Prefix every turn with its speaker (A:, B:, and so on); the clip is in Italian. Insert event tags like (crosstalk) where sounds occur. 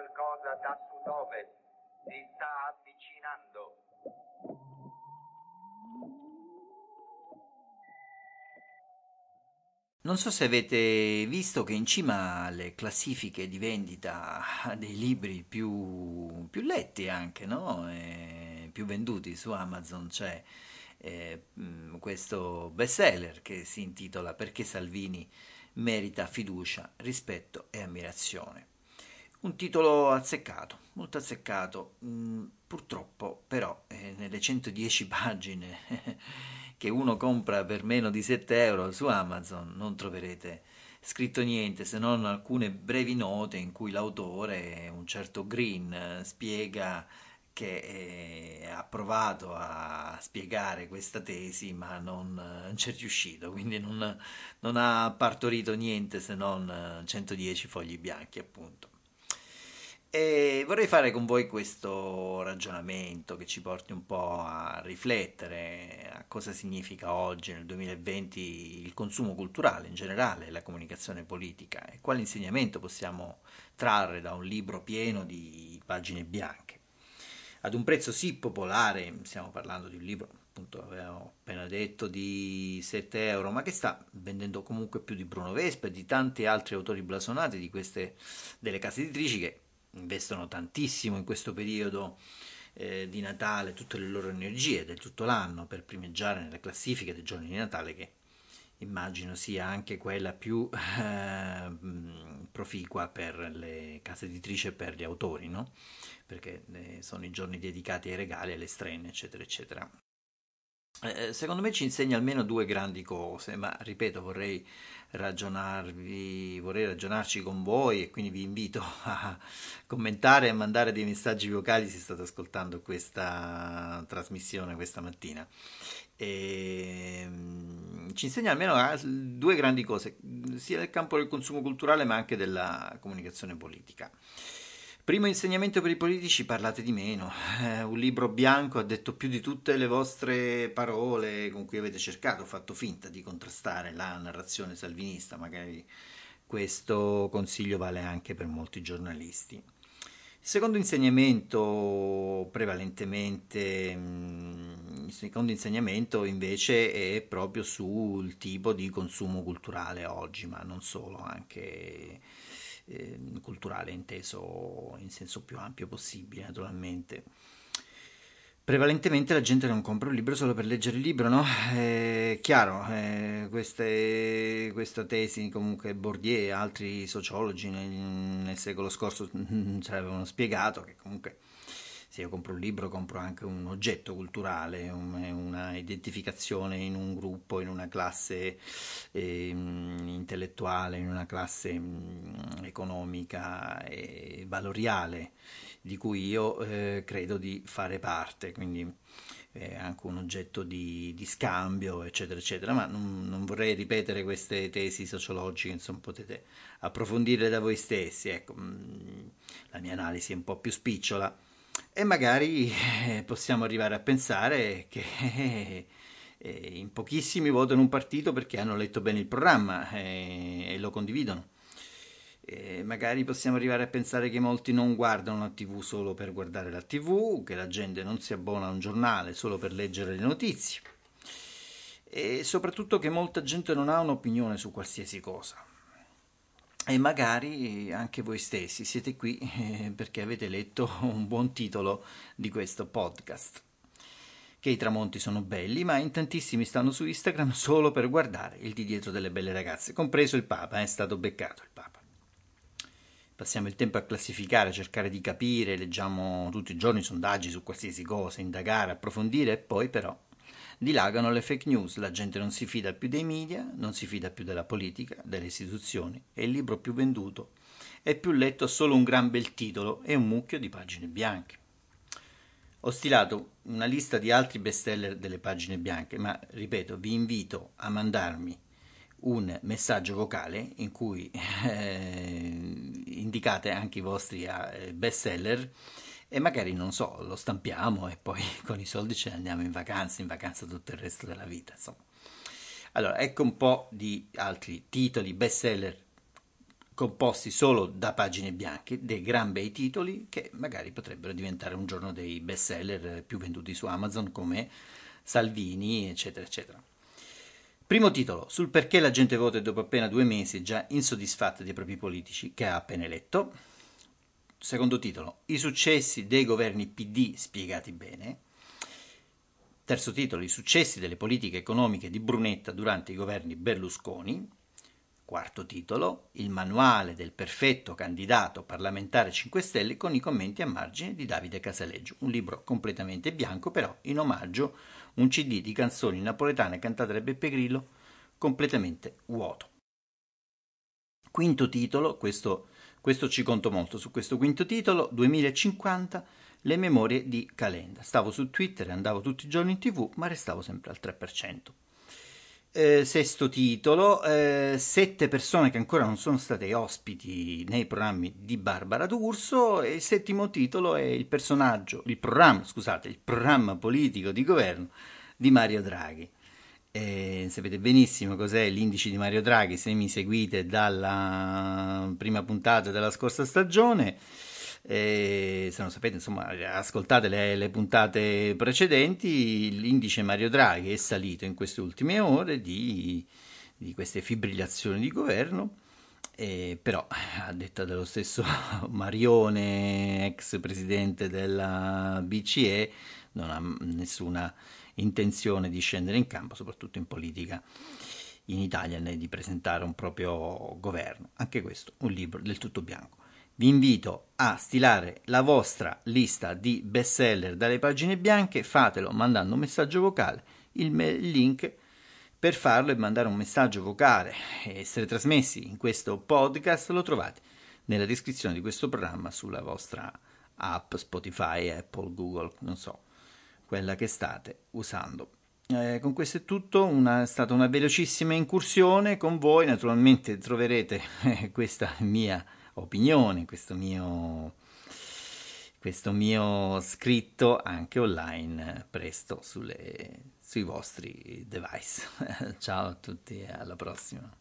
A: qualcosa da sud-ovest. Si sta avvicinando.
B: Non so se avete visto che in cima alle classifiche di vendita (laughs) dei libri più, più letti anche, no? E più venduti su Amazon c'è eh, questo bestseller che si intitola Perché Salvini merita fiducia, rispetto e ammirazione. Un titolo azzeccato, molto azzeccato, mm, purtroppo però eh, nelle 110 pagine (laughs) che uno compra per meno di 7 euro su Amazon non troverete scritto niente se non alcune brevi note in cui l'autore, un certo Green, spiega che ha provato a spiegare questa tesi ma non, c'è riuscito, quindi non, non ha partorito niente se non 110 fogli bianchi appunto. E vorrei fare con voi questo ragionamento che ci porti un po' a riflettere a cosa significa oggi nel 2020 il consumo culturale in generale, la comunicazione politica e quale insegnamento possiamo trarre da un libro pieno di pagine bianche. Ad un prezzo sì popolare, stiamo parlando di un libro, appunto avevo appena detto, di 7 euro, ma che sta vendendo comunque più di Bruno Vespa e di tanti altri autori blasonati di queste, delle case editrici che investono tantissimo in questo periodo eh, di Natale tutte le loro energie del tutto l'anno per primeggiare nelle classifiche dei giorni di Natale che immagino sia anche quella più (laughs) eh, proficua per le case editrici e per gli autori, no? perché eh, sono i giorni dedicati ai regali, alle strenne, eccetera, eccetera. Eh, eh, secondo me ci insegna almeno due grandi cose, ma ripeto, vorrei ragionarvi, vorrei ragionarci con voi e quindi vi invito (laughs) a commentare e mandare dei messaggi vocali se state ascoltando questa trasmissione questa mattina. E, ehm, ci insegna almeno due grandi cose, sia nel campo del consumo culturale ma anche della comunicazione politica. Primo insegnamento per i politici, parlate di meno. Eh, un libro bianco ha detto più di tutte le vostre parole con cui avete cercato, fatto finta di contrastare la narrazione salvinista. Magari questo consiglio vale anche per molti giornalisti. Il secondo insegnamento, prevalentemente, mm, il secondo insegnamento invece è proprio sul tipo di consumo culturale oggi, ma non solo, anche eh, culturale inteso in senso più ampio possibile, naturalmente. Prevalentemente la gente non compra un libro solo per leggere il libro, no? È chiaro, eh, queste, questa tesi comunque Bourdieu e altri sociologi nel, nel secolo scorso (laughs) ci avevano spiegato che comunque se io compro un libro compro anche un oggetto culturale, un, una identificazione in un gruppo, in una classe eh, intellettuale, in una classe mh, economica e valoriale di cui io eh, credo di fare parte, quindi è anche un oggetto di, di scambio, eccetera, eccetera, ma non, non, vorrei ripetere queste tesi sociologiche, insomma potete approfondirle da voi stessi, ecco, mh, la mia analisi è un po' più spicciola e magari eh, possiamo arrivare a pensare che eh, in pochissimi votano un partito perché hanno letto bene il programma eh, e lo condividono. E magari possiamo arrivare a pensare che molti non guardano la TV solo per guardare la TV, che la gente non si abbona a un giornale solo per leggere le notizie e soprattutto che molta gente non ha un'opinione su qualsiasi cosa e magari anche voi stessi siete qui eh, perché avete letto un buon titolo di questo podcast. Che i tramonti sono belli, ma in tantissimi stanno su Instagram solo per guardare il di dietro delle belle ragazze, compreso il Papa, è stato beccato il Papa. Passiamo il tempo a classificare, a cercare di capire, leggiamo tutti i giorni sondaggi su qualsiasi cosa, indagare, approfondire e poi però dilagano le fake news, la gente non si fida più dei media, non si fida più della politica, delle istituzioni e il libro più venduto è più letto solo un gran bel titolo e un mucchio di pagine bianche. Ho stilato una lista di altri bestseller delle pagine bianche, ma ripeto, vi invito a mandarmi un messaggio vocale in cui (laughs) eh, indicate anche i vostri eh, bestseller e magari non so, lo stampiamo e poi (laughs) con i soldi ce ne andiamo in vacanza, in vacanza tutto il resto della vita, insomma. Allora, ecco un po' di altri titoli bestseller composti solo da pagine bianche, dei gran bei titoli che magari potrebbero diventare un giorno dei best seller più venduti su Amazon come Salvini, eccetera, eccetera. Primo titolo, sul perché la gente vota dopo appena due mesi già insoddisfatta dei propri politici che ha appena eletto. Secondo titolo, i successi dei governi PD spiegati bene. Terzo titolo, i successi delle politiche economiche di Brunetta durante i governi Berlusconi. Quarto titolo, il manuale del perfetto candidato parlamentare 5 Stelle con i commenti a margine di Davide Casaleggio, un libro completamente bianco però in omaggio un cd di canzoni napoletane cantate da Beppe Grillo completamente vuoto. Quinto titolo, questo, questo ci conto molto su questo quinto titolo, 2050, le memorie di Calenda. Stavo su Twitter andavo tutti i giorni in tv, ma restavo sempre al 3%. Eh, sesto titolo, eh, sette persone che ancora non sono state ospiti nei programmi di Barbara D'Urso e il settimo titolo è il personaggio, il programma, scusate, il programma politico di governo di Mario Draghi. Eh, sapete benissimo cos'è l'indice di Mario Draghi se mi seguite dalla prima puntata della scorsa stagione. Eh, se non sapete, insomma, ascoltate le, le, puntate precedenti, l'indice Mario Draghi è salito in queste ultime ore di, di queste fibrillazioni di governo, eh, però a detta dello stesso (laughs) Marione, ex presidente della BCE, non ha nessuna intenzione di scendere in campo, soprattutto in politica in Italia, né di presentare un proprio governo. Anche questo, un libro del tutto bianco vi invito a stilare la vostra lista di bestseller dalle pagine bianche, fatelo mandando un messaggio vocale, il link per farlo e mandare un messaggio vocale e essere trasmessi in questo podcast lo trovate nella descrizione di questo programma sulla vostra app Spotify, Apple, Google, non so, quella che state usando. Eh, con questo è tutto, una, è stata una velocissima incursione con voi, naturalmente troverete (laughs) eh, questa mia opinione, questo mio, questo mio scritto anche online presto sulle, sui vostri device. (laughs) Ciao a tutti e alla prossima.